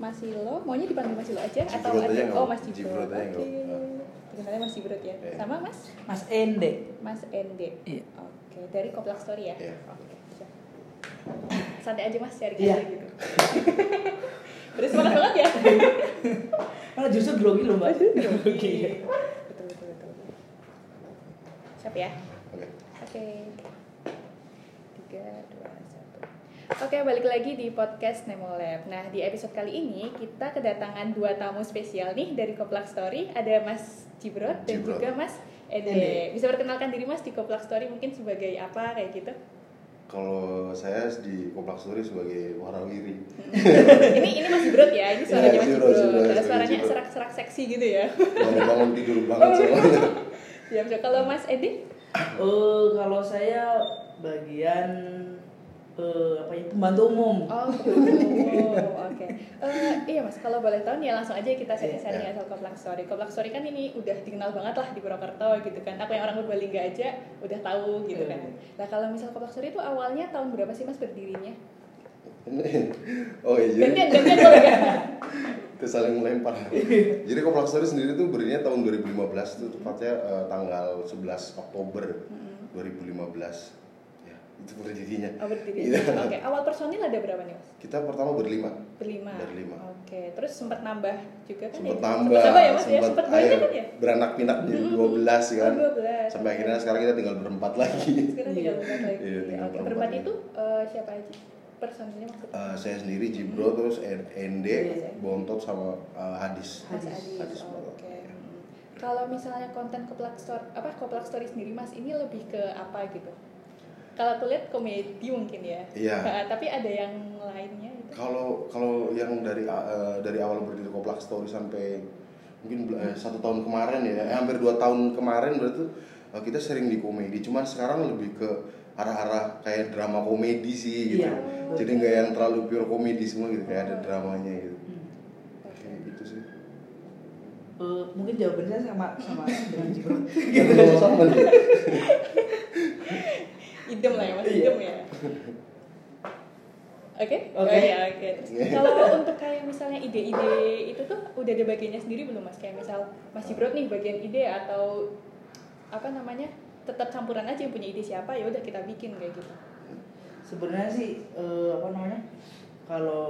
Masilo, maunya dipanggil Masilo aja atau ada oh Mas Jibrot. Jibrot aja Oke. apa. Terkenalnya Mas ya. Sama Mas Mas Ende. Mas Ende. Iya. Oke, dari Koplak Story ya. Iya. Oke. siap. Santai aja Mas cari aja gitu. Udah semangat banget ya. Malah justru grogi loh mbak. Grogi. betul betul betul. Siap ya. Oke. Oke. Tiga, dua. Oke, balik lagi di podcast Nemo Lab. Nah, di episode kali ini kita kedatangan dua tamu spesial nih dari Koplak Story. Ada Mas Jibrot dan Jibrot. juga Mas Ede. Ede. Bisa perkenalkan diri Mas di Koplak Story mungkin sebagai apa kayak gitu? Kalau saya di Komplak Story sebagai warawiri. ini ini Mas Jibrot ya, ini suaranya Iya, Mas Karena sebagai suaranya serak-serak seksi gitu ya. Bangun-bangun tidur banget soalnya. Ya, kalau Mas Ede? Eh kalau saya bagian eh apa ya pembantu umum. Oh, oh, oke. Eh, iya mas, kalau boleh tahu nih langsung aja kita sharing-sharing Iya. ya soal Koplak Story. Koplak Story kan ini udah dikenal banget lah di Purwokerto gitu kan. Aku yang orang Purbalingga aja udah tahu gitu kan. Iya. Nah kalau misal Koplak Story itu awalnya tahun berapa sih mas berdirinya? oh iya jadi Gantian, gantian boleh nggak? itu saling melempar. jadi Komplak Story sendiri tuh berdirinya tahun 2015 itu tepatnya eh, tanggal 11 Oktober 2015. Ya, itu berdirinya. Oh berdiri. Iya. Oke, awal personil ada berapa nih mas? Kita pertama berlima. Berlima. Berlima. Oke, terus sempat nambah juga kan Sempet ya? nambah, Sempet nambah ya mas ya? sempet Sempat banyak kan ya? beranak pinak jadi 12 kan. Oh, 12. Sampai akhirnya sekarang kita tinggal berempat lagi. Sekarang tinggal Iya. berempat lagi. Iya, tinggal Oke, berempat berempat itu eh, siapa aja? Personilnya maksudnya? Eh, saya sendiri Jibro terus N- Ende, Iya. Bontot sama eh, Hadis. Hadis. Adis. Hadis Oh. Oke. Hmm. Kalau misalnya konten Koplak Story apa Koplak Story sendiri Mas ini lebih ke apa gitu? Kalau aku lihat komedi mungkin ya. Iya. Nah, tapi ada yang lainnya gitu. Kalau kalau yang dari eh, dari awal berdiri Koplak Story sampai mungkin eh, satu tahun kemarin ya, eh, hampir dua tahun kemarin berarti eh, kita sering di komedi. Cuman sekarang lebih ke arah-arah kayak drama komedi sih gitu. Iya. Jadi nggak yang terlalu pure komedi semua gitu, kayak ada dramanya gitu. Hmm. Kayak gitu sih. Eh, mungkin jawabannya sama sama dengan Jibrot. Gitu sama nih. Idem lah ya Mas, Iya. idem ya. Oke, Oke. Oh, iya, oke. Terus Oke. Kalau untuk kayak misalnya ide-ide itu tuh udah ada bagiannya sendiri belum mas? Kayak misal Mas Jibrot nih bagian ide atau apa namanya tetap campuran aja yang punya ide siapa ya udah kita bikin kayak gitu. Sebenarnya sih eh, apa namanya? Kalau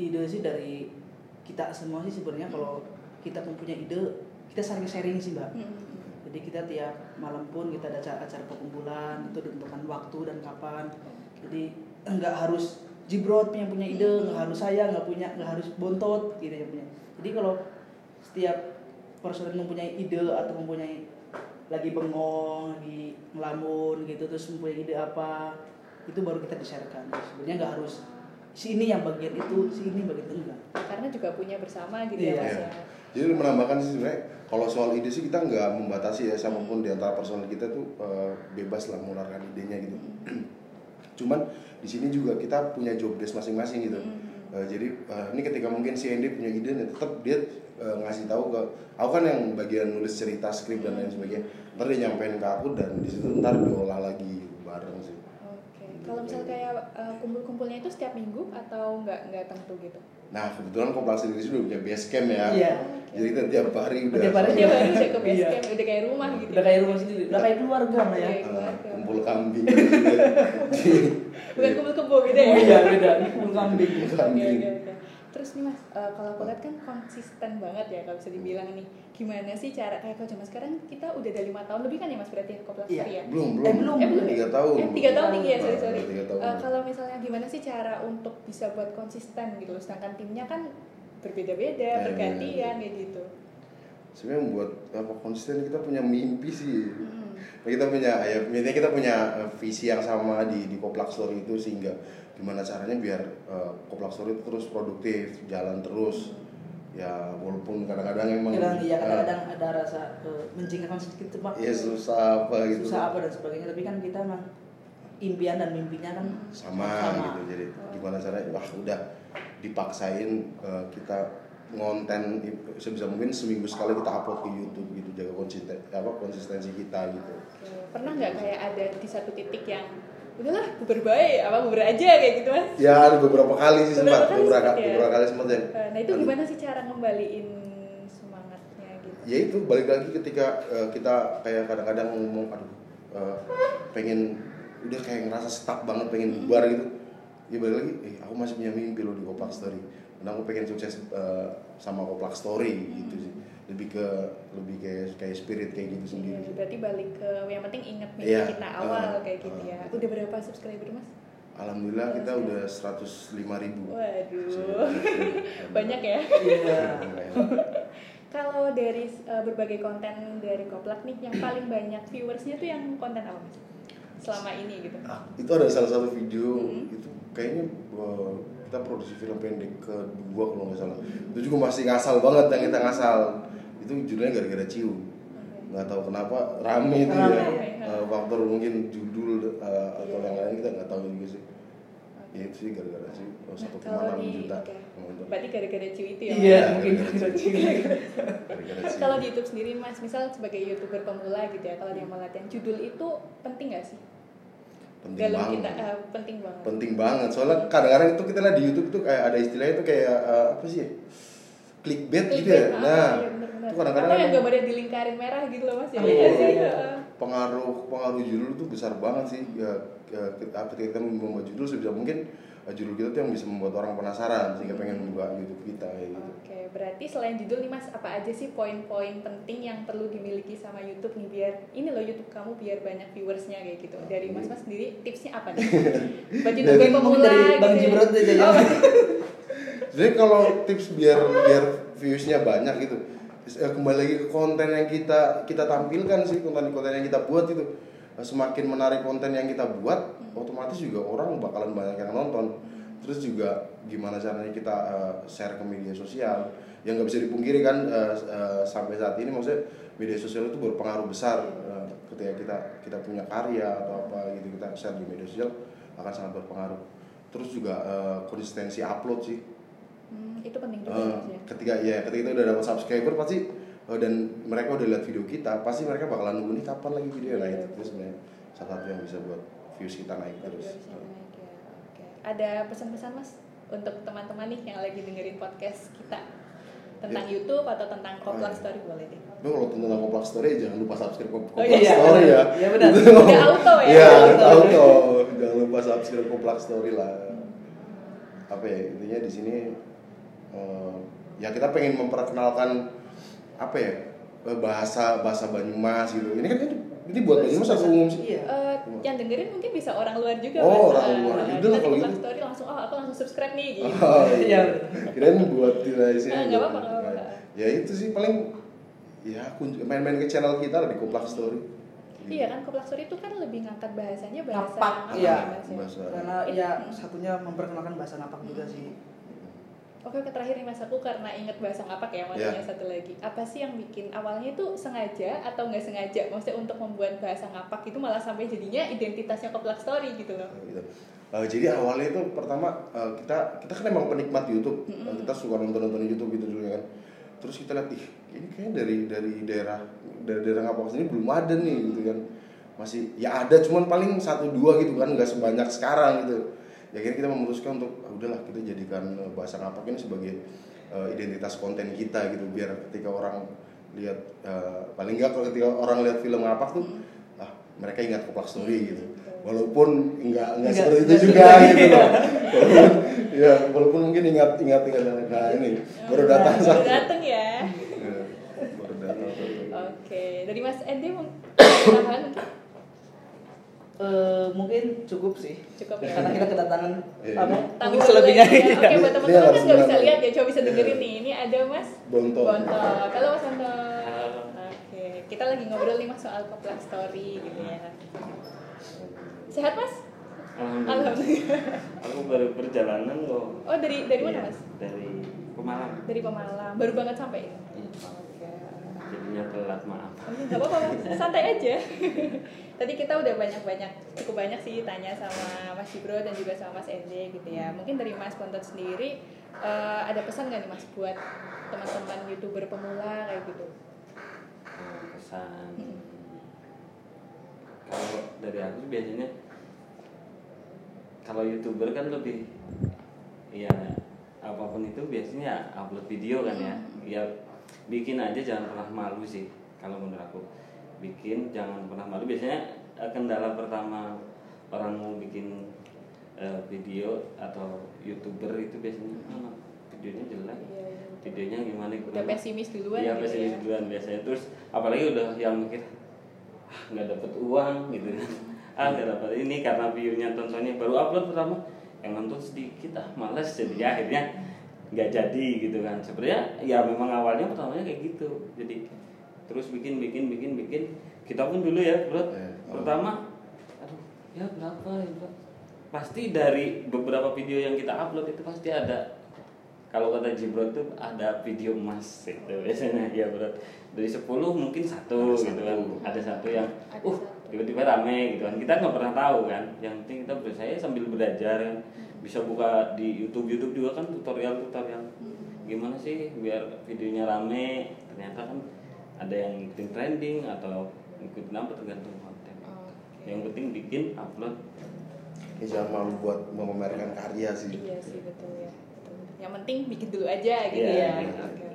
ide sih dari kita semua sih sebenarnya kalau kita mempunyai ide kita saling sharing sih mbak. Hmm. Jadi kita tiap malam pun kita ada acara, acara perkumpulan itu ditentukan waktu dan kapan. Jadi nggak harus Jibrot yang punya ide, nggak harus saya nggak punya, nggak harus bontot gitu yang punya. Jadi kalau setiap personel mempunyai ide atau mempunyai lagi bengong, lagi ngelamun gitu terus mempunyai ide apa itu baru kita di-sharekan. Sebenarnya nggak harus si ini yang bagian itu, si ini bagian itu enggak. Karena juga punya bersama gitu Iya. ya mas Iya. ya. Jadi menambahkan sih sebenarnya kalau soal ide sih kita nggak membatasi ya siapa pun di antara personal kita tuh eh, bebas lah mengeluarkan idenya gitu. Cuman di sini juga kita punya job desk masing-masing gitu. Eh, jadi eh, ini ketika mungkin si Andy punya ide, nih, tetap dia eh, ngasih tahu ke aku kan yang bagian nulis cerita, skrip dan lain sebagainya. Ntar dia nyampein ke aku dan di situ ntar diolah lagi bareng sih. Kalau misal kayak uh, kumpul-kumpulnya itu setiap minggu atau nggak nggak tentu gitu? Nah kebetulan Koplang sendiri sudah punya base camp ya. Iya. Jadi kita tiap hari udah Tiap hari Dia baru udah ke base Iya. camp, udah kayak rumah gitu. Udah kayak rumah sendiri, udah kayak keluarga lah ya. Iya. eh, kumpul kambing. Bukan kumpul-kumpul gitu ya? Iya beda, ini kumpul kambing. Oke Kambing. Terus nih mas, eh, kalau aku lihat kan konsisten banget ya kalau bisa dibilang nih. Gimana sih cara kayak kalau zaman sekarang kita udah ada lima tahun lebih kan ya mas berarti Koplas Iya. ya? belum belum. Eh, belum, Eh, belum ya? Tiga tahun. Eh, tiga tahun tinggi ya, sorry sorry. Eh, kalau misalnya gimana sih cara untuk bisa buat konsisten gitu loh, sedangkan timnya kan berbeda-beda, Iya, bergantian iya, kayak gitu. sebenarnya membuat apa konsisten kita punya mimpi sih Hmm. kita punya ya kita punya eh, visi yang sama di di Koplak Story itu sehingga gimana caranya biar eh, Koplak Story itu terus produktif jalan terus. Ya walaupun kadang-kadang emang Kadang iya eh, kadang-kadang ada rasa uh, menjengkelkan sedikit pak. ya susah apa gitu. Susah apa dan sebagainya, tapi kan kita mah impian dan mimpinya kan sama, gitu jadi gimana caranya? Wah udah dipaksain eh, kita ngonten sebisa mungkin seminggu sekali kita upload ke YouTube gitu jaga konsisten apa konsistensi kita gitu. Pernah nggak kayak ada di satu titik yang udahlah bubar baik. Apa bubar aja kayak gitu mas. Ya ada beberapa kali sih Beberapa sempat kali beberapa ya? beberapa kali sempat ya Eh, nah itu gimana sih cara ngembaliin semangatnya gitu? Ya itu balik lagi ketika eh, kita kayak kadang-kadang ngomong aduh eh, pengen udah kayak ngerasa stuck banget pengen bubar gitu. Ya balik lagi eh aku masih punya mimpi loh di Koplak Story. Dan aku pengen sukses eh, sama Koplak Story gitu sih lebih ke lebih kayak kayak spirit kayak gitu Iya, sendiri. berarti balik ke yang penting inget nih Iya, kita awal eh, kayak gitu ya. eh. udah berapa subscriber mas? Alhamdulillah kita udah 105 ribu. Waduh. Banyak ya? Iya. kalau dari eh, berbagai konten dari Koplak nih yang paling banyak viewersnya tuh yang konten apa mas? Selama ini gitu. Ah, itu ada salah satu video Mhm. itu kayaknya uh, kita produksi film pendek kedua kalau nggak salah. Itu juga masih ngasal banget yang kita ngasal itu judulnya gara-gara cium. Oke. nggak tahu kenapa rame itu ya. Uh, faktor mungkin judul uh, atau yang lain kita nggak tahu juga sih. Ya itu sih gara-gara sih oh, Nah, satu kalau enam juta. berarti gara-gara ciu itu ya Iya, mungkin gara-gara cium. kalau di YouTube sendiri mas misal sebagai youtuber pemula gitu ya kalau dia mau latihan judul itu penting gak sih? Penting dalam banget. kita eh, penting banget. Penting banget. Soalnya kadang-kadang itu kita lihat di YouTube tuh kayak ada istilahnya tuh kayak uh, apa sih ya? Clickbait gitu ya Clickbait, ah, nah iya itu kadang-kadang yang emang- gambarnya dilingkarin merah gitu loh mas ya iya sih. Heeh. pengaruh pengaruh judul tuh besar banget sih ya, ya kita ketika kita membuat judul sebisa mungkin eh, judul kita tuh yang bisa membuat orang penasaran sehingga pengen membuka YouTube kita kayak gitu Oke, berarti selain judul nih Mas, apa aja sih poin-poin penting yang perlu dimiliki sama YouTube nih biar ini loh YouTube kamu biar banyak viewersnya kayak gitu. Dari Mas Mas sendiri tipsnya apa nih? YouTuber Dari- pemula dari Bang gitu ya. Jibrot. Oh, jadi kalau tips biar biar viewsnya banyak gitu eh, kembali lagi ke konten yang kita kita tampilkan sih konten-konten yang kita buat itu Eh, semakin menarik konten yang kita buat otomatis juga orang bakalan banyak yang nonton. Terus juga gimana caranya kita eh, share ke media sosial. Yang nggak bisa dipungkiri kan eh, eh, sampai saat ini maksudnya media sosial itu berpengaruh besar eh, ketika kita kita punya karya atau apa gitu kita share di media sosial akan sangat berpengaruh. Terus juga eh, konsistensi upload sih hmm, itu penting juga Mas ya. ketika ya ketika kita udah dapat subscriber pasti eh, dan mereka udah lihat video kita pasti mereka bakalan nunggu nih kapan lagi video nah Iya, itu sebenarnya salah satu yang bisa buat views kita naik Buat terus viewersnya naik ya. Oke. Ada pesan-pesan Mas untuk teman-teman nih yang lagi dengerin podcast kita tentang Ya. YouTube atau tentang Koplak Oh, iya. Story boleh deh. tapi kalau tentang Koplak Story jangan lupa subscribe Kop- Oh, Koplak iya. Story ya Iya, benar. Itu- Udah auto ya? Iya Auto. auto jangan lupa subscribe Koplak Story lah apa ya intinya di sini eh, ya kita pengen memperkenalkan apa ya eh, bahasa bahasa Banyumas gitu ini kan ini, ini buat Banyumas atau umum sih Iya. Eh, yang dengerin mungkin bisa orang luar juga Oh, orang Eh, luar. nanti kalau gitu. Story langsung oh aku langsung subscribe nih gitu. Oh Iya. iya. Kirain buat di sini. Ah, nggak apa-apa, nggak apa-apa. Ya itu sih paling ya main-main ke channel kita lah di Koplak Story. Iya kan Koplak Story itu kan lebih ngangkat bahasanya bahasa Ngapak, apa iya. ya, ya? Bahasa. Karena ya satunya memperkenalkan bahasa napak juga sih. Oke, oke terakhir nih Mas aku karena inget bahasa ngapak ya Iya. tanya satu lagi. Apa sih yang bikin awalnya itu sengaja atau nggak sengaja? Maksudnya untuk membuat bahasa ngapak itu malah sampai jadinya identitasnya Koplak Story gitu loh. gitu. Eh, jadi awalnya itu pertama eh, kita kita kan emang penikmat YouTube, Eh, kita suka nonton nonton YouTube gitu dulu kan. Terus kita lihat ih ini kayaknya dari dari daerah dari daerah Ngapak sini belum ada nih gitu kan. Masih ya ada cuman paling satu dua gitu kan nggak sebanyak sekarang gitu. Ya akhirnya kita memutuskan untuk ah, udahlah kita jadikan eh, bahasa Ngapak ini sebagai eh, identitas konten kita gitu. Biar ketika orang lihat eh, paling nggak kalau ketika orang lihat film Ngapak tuh ah mereka ingat Koplak Story gitu. Walaupun enggak enggak Enggak, seperti itu juga gitu itu. loh. Walaupun ya walaupun mungkin ingat ingat ingat nah ini baru datang Baru datang ya. Ya, baru datang Oke, dari Mas Ende mungkin mungkin Eh, mungkin cukup sih. cukup ya. Karena kita kedatangan Iya. apa? Tamu Mungkin selebihnya. ya. Oke, Ini- buat teman-teman kan harus nggak bisa lihat ya, coba bisa Iya. dengerin nih. Ini ada Mas Bontot. Bontot. Halo Mas Bontot. Halo. Oke, kita lagi ngobrol nih Mas soal Koplak Story gitu ya. Sehat Mas? Alhamdulillah. Alhamdulillah. Aku baru perjalanan loh. Oh dari dari mana Iya, Mas? Dari Pemalang. Dari Pemalang. Baru banget sampai. Iya. Oke. Jadinya telat maaf. Oh, nggak apa-apa, santai aja. Tadi kita udah banyak-banyak, cukup banyak sih tanya sama Mas Jibro dan juga sama Mas Ende gitu ya. Mungkin dari Mas Pontot sendiri eh, ada pesan nggak nih Mas buat teman-teman youtuber pemula kayak gitu? Nah, pesan. Hmm. Kalau dari aku biasanya kalau youtuber kan lebih ya apa pun itu biasanya upload video kan ya ya bikin aja jangan pernah malu sih kalau menurut aku. Bikin jangan pernah malu. Biasanya eh, kendala pertama orang mau bikin eh, video atau youtuber itu biasanya "Ah, videonya jelek Iya, iya. videonya gimana Udah pesimis duluan iya gitu pesimis ya. duluan biasanya. Terus apalagi udah yang mikir "Ah, nggak dapet uang gitu ah nggak dapet ini karena view-nya tontonnya. Baru upload pertama yang nonton sedikit ah males. Jadi ya akhirnya nggak jadi gitu kan. Sebenarnya ya memang awalnya pertamanya kayak gitu. Jadi terus bikin bikin bikin bikin. Kita pun dulu ya bro. Iya. pertama aduh ya berapa ya bro? Pasti dari beberapa video yang kita upload itu pasti ada. Kalau kata Jibro tuh ada video emas itu biasanya ya bro. Dari 10 mungkin satu Ada gitu kan. ada satu yang Ada uh tiba-tiba rame gitu kan. Kita nggak pernah tahu kan. Yang penting kita berusaha sambil belajar kan bisa buka di YouTube YouTube juga kan tutorial tutorial gimana sih biar videonya rame ternyata kan ada yang ngikutin trending atau ngikutin apa tergantung konten Oke. yang penting bikin upload Ya, jangan malu buat memamerkan karya sih. Iya sih betul ya. Betul. Yang penting bikin dulu aja gitu Iya, ya. iya. Oke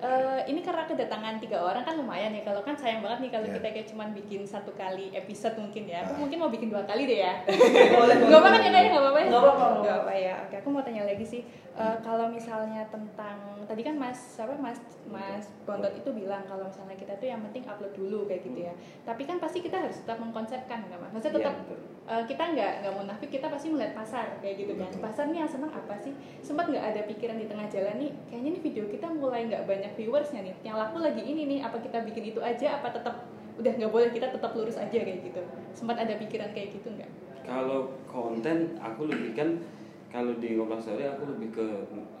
Eh, ini karena kedatangan tiga orang kan lumayan ya. Kalau kan sayang banget nih kalau Iya. kita kayak cuman bikin satu kali episode mungkin ya. Aku Ah. mungkin mau bikin dua kali deh ya. Boleh, Gak boleh. apa kan ya nggak apa-apa ya? Nggak apa-apa, nggak Nggak apa ya. Oke aku mau tanya lagi sih. Eh, kalau misalnya tentang tadi kan Mas siapa Mas Mas Bontot itu bilang kalau misalnya kita tuh yang penting upload dulu kayak gitu ya. Tapi kan pasti kita harus tetap mengkonsepkan nggak Mas? Maksudnya Iya, tetap betul. Eh, kita nggak nggak munafik kita pasti melihat pasar kayak gitu kan. Betul. pasar nih yang senang apa sih? Sempat nggak ada pikiran di tengah jalan nih kayaknya nih video kita mulai nggak banyak viewersnya nih. Yang laku lagi ini nih apa kita bikin itu aja apa tetap udah nggak boleh kita tetap lurus aja kayak gitu. Sempat ada pikiran kayak gitu nggak? Kalau konten aku lebih kan kalau di Kompas Story aku lebih ke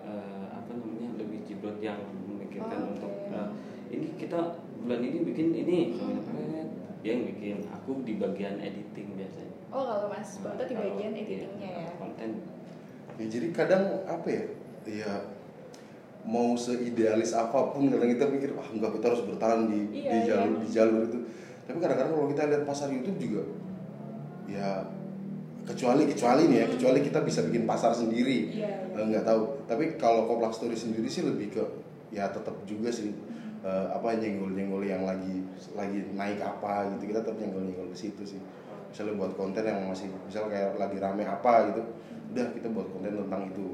eh, apa namanya lebih jibrot yang Oh, memikirkan untuk eh, ini kita bulan ini bikin ini dia yang bikin aku di bagian editing biasanya oh kalau mas Bontot di bagian iya, editingnya ya konten Ya, jadi kadang apa ya? Ya mau seidealis apa pun kadang kita mikir wah enggak kita harus bertahan di Iya, di jalur iya. di jalur itu. Tapi kadang-kadang kalau kita lihat pasar YouTube juga ya kecuali kecuali nih ya, kecuali kita bisa bikin pasar sendiri. Iya, iya. Eh, nggak tahu. Tapi kalau Koplak Story sendiri sih lebih ke ya tetap juga sih eh, apa nyenggol-nyenggol yang lagi lagi naik apa gitu kita tetap nyenggol-nyenggol ke situ sih. Misalnya buat konten yang masih misalnya kayak lagi rame apa gitu, udah kita buat konten tentang itu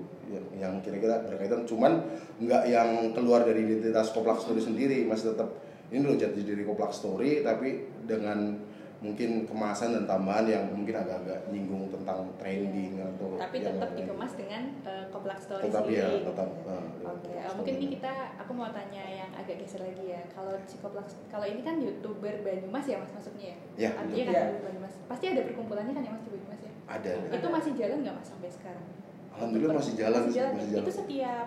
yang, kira-kira berkaitan. Cuman nggak yang keluar dari identitas Koplak Story sendiri masih tetap ini loh jati diri Koplak Story tapi dengan mungkin kemasan dan tambahan yang mungkin agak-agak nyinggung tentang trending atau tapi yang tetap dikemas dengan eh, koplak story Tetap, sendiri gitu. tetap, eh, oke koplak eh, mungkin ini kita aku mau tanya yang agak geser lagi ya kalau si koplak kalau ini kan youtuber Banyumas ya mas masuknya ya Ya, artinya kan betul. youtuber Banyumas pasti ada perkumpulannya kan ya mas di Banyumas ya ada ada. itu masih jalan nggak mas sampai sekarang Alhamdulillah masih jalan masih sih, jalan, masih ya? jalan. itu setiap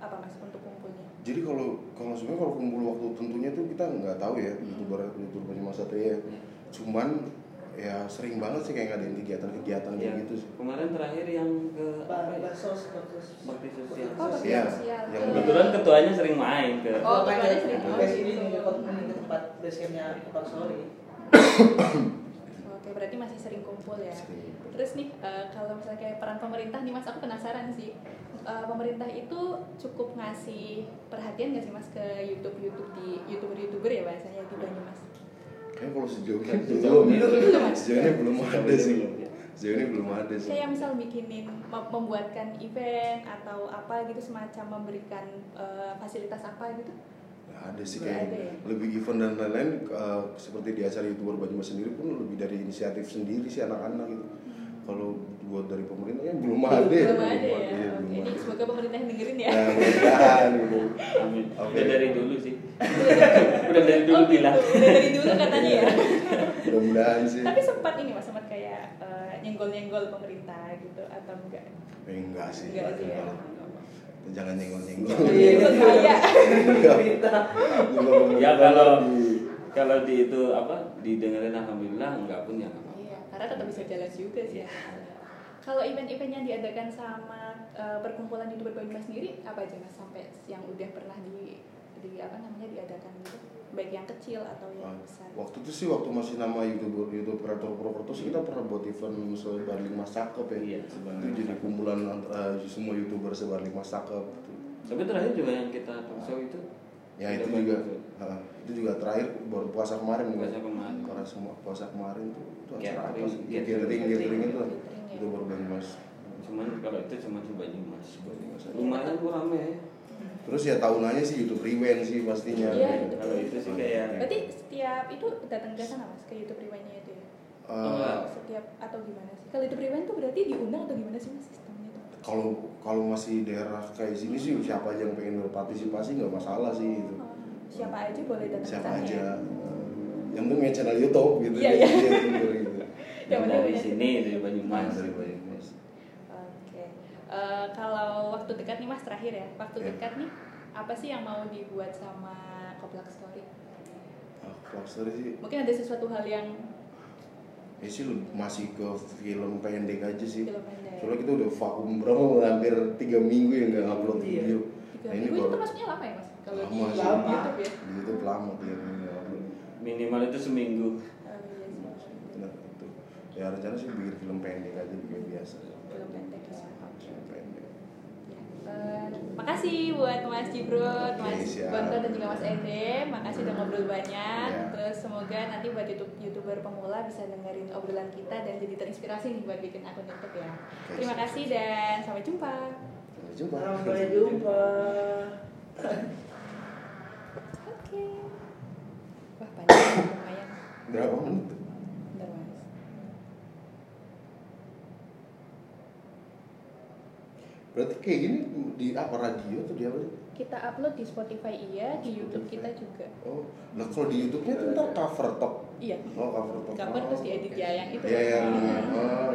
apa mas untuk kumpulnya Jadi kalau kalau sebenarnya kalau kumpul waktu tentunya tuh kita nggak tahu ya Hmm. youtuber youtuber Banyumas Satria. Cuman ya sering banget sih kayak ngadain kegiatan-kegiatan Iya. kayak gitu sih. kemarin terakhir yang ke apa ya? Bakti sosial Oh, bakti Iya, sosial. yang kebetulan ketuanya sering main ke Oh, ketuanya sering main. sini nih, ke tempat basecampnya Kotak Story. oke berarti masih sering kumpul ya Sering. terus nih eh, kalau misalnya kayak peran pemerintah nih mas aku penasaran sih Eh, pemerintah itu cukup ngasih perhatian nggak sih mas ke YouTube YouTube di youtuber youtuber ya bahasanya di Banyumas Kayaknya kalau sejauh ini belum, ini belum. sejauh ini belum ada sih. Belum, ya. Sejauh ini belum ada sih. kayak misal bikinin mem- membuatkan event atau apa gitu semacam memberikan eh, fasilitas apa gitu Nggak ada sih kayak ada ya? lebih event dan lain-lain eh, seperti di acara youtuber Banyumas sendiri pun lebih dari inisiatif sendiri sih anak-anak gitu. Kalau buat dari pemerintah ya belum ada. belum ada ya Iya, Oke, belum ini ada. semoga pemerintah yang dengerin ya Nah, mudah-mudahan gitu. Amin. Udah dari dulu sih. Udah dari dulu Oh, gitu. bilang. Udah dari dulu katanya ya Mudah-mudahan sih. tapi sempat ini mas sempat kayak eh, nyenggol-nyenggol pemerintah gitu atau enggak Eh, enggak sih. enggak sih ya Jangan nyenggol-nyenggol. Iya. Pemerintah. Ya kalau kalau di itu apa didengerin alhamdulillah enggak pun ya apa-apa. Iya, karena tetap bisa jalan juga sih. Kalau event-event yang diadakan sama eh, perkumpulan youtuber Banyumas sendiri apa aja mas sampai yang udah pernah di di apa namanya diadakan gitu baik yang kecil atau yang Ah, besar Waktu itu sih waktu masih nama youtuber youtuber kreator Purwokerto sih kita pernah buat event sebarling mas cakep ya. Iya, Itu Mas jadi kumpulan antara semua youtuber sebarling mas cakep. gitu. Tapi terakhir juga yang kita show itu Ya itu juga, tuh. ah, itu juga terakhir baru puasa kemarin. Puasa kan? kemarin. Karena semua puasa kemarin tuh itu acara apa sih? catering. Catering, catering itu. Catering, ya. Itu baru Banyumas. Cuman kalau itu cuma di Banyumas. Banyumas. Lumayan kok rame ya. Terus ya tahunannya sih YouTube Rewind sih pastinya. Iya, Kalau itu sih kayak berarti setiap itu datang ke sana mas ke YouTube Rewind-nya itu ya Eh, setiap atau gimana sih kalau YouTube Rewind tuh berarti diundang atau gimana sih mas sistemnya tuh kalau kalau masih daerah kayak sini sih siapa aja yang pengen berpartisipasi nggak masalah sih itu. Oh, siapa aja boleh datang siapa ke sana aja ya? yang penting punya channel YouTube gitu Iya, ya, iya. gitu Yang penting dari punya sini dari Banyumas. Eh, kalau waktu dekat nih mas terakhir ya, waktu Ya. dekat nih apa sih yang mau dibuat sama Koplak Story? ah Cluster sih Mungkin ada sesuatu hal yang ya sih lu masih ke film pendek aja sih film pendek. soalnya kita udah vakum berapa hampir tiga minggu ya nggak upload Iya. video Tiga nah ini minggu itu baru termasuknya lama ya mas? Kalau di Lama sih. Lama. YouTube ya? di YouTube lama tiga minggu nggak upload Minimal itu seminggu. Oh, iya sih. nah itu ya rencana sih bikin film pendek aja kayak biasa Film pendek ya. Eh, makasih buat Mas Jibrut, Mas. Bonto dan juga Mas Ede. Makasih udah ngobrol banyak. Ya. Terus semoga nanti buat YouTube youtuber pemula bisa dengerin obrolan kita dan jadi terinspirasi nih buat bikin akun YouTube ya. Oke, Terima siap, kasih siap. dan sampai jumpa. sampai jumpa Sampai jumpa. Oke. Wah panjang lumayan. berapa menit tuh? Bentar mas. Berarti kayak gini di apa radio atau di apa sih? Kita upload di Spotify iya, di YouTube kita juga. Oh, nah kalau di YouTube-nya tuh ntar cover top. Iya. Oh, cover top. Cover Oh, terus diedit oke. ya, yang itu. Iya, yang Ah,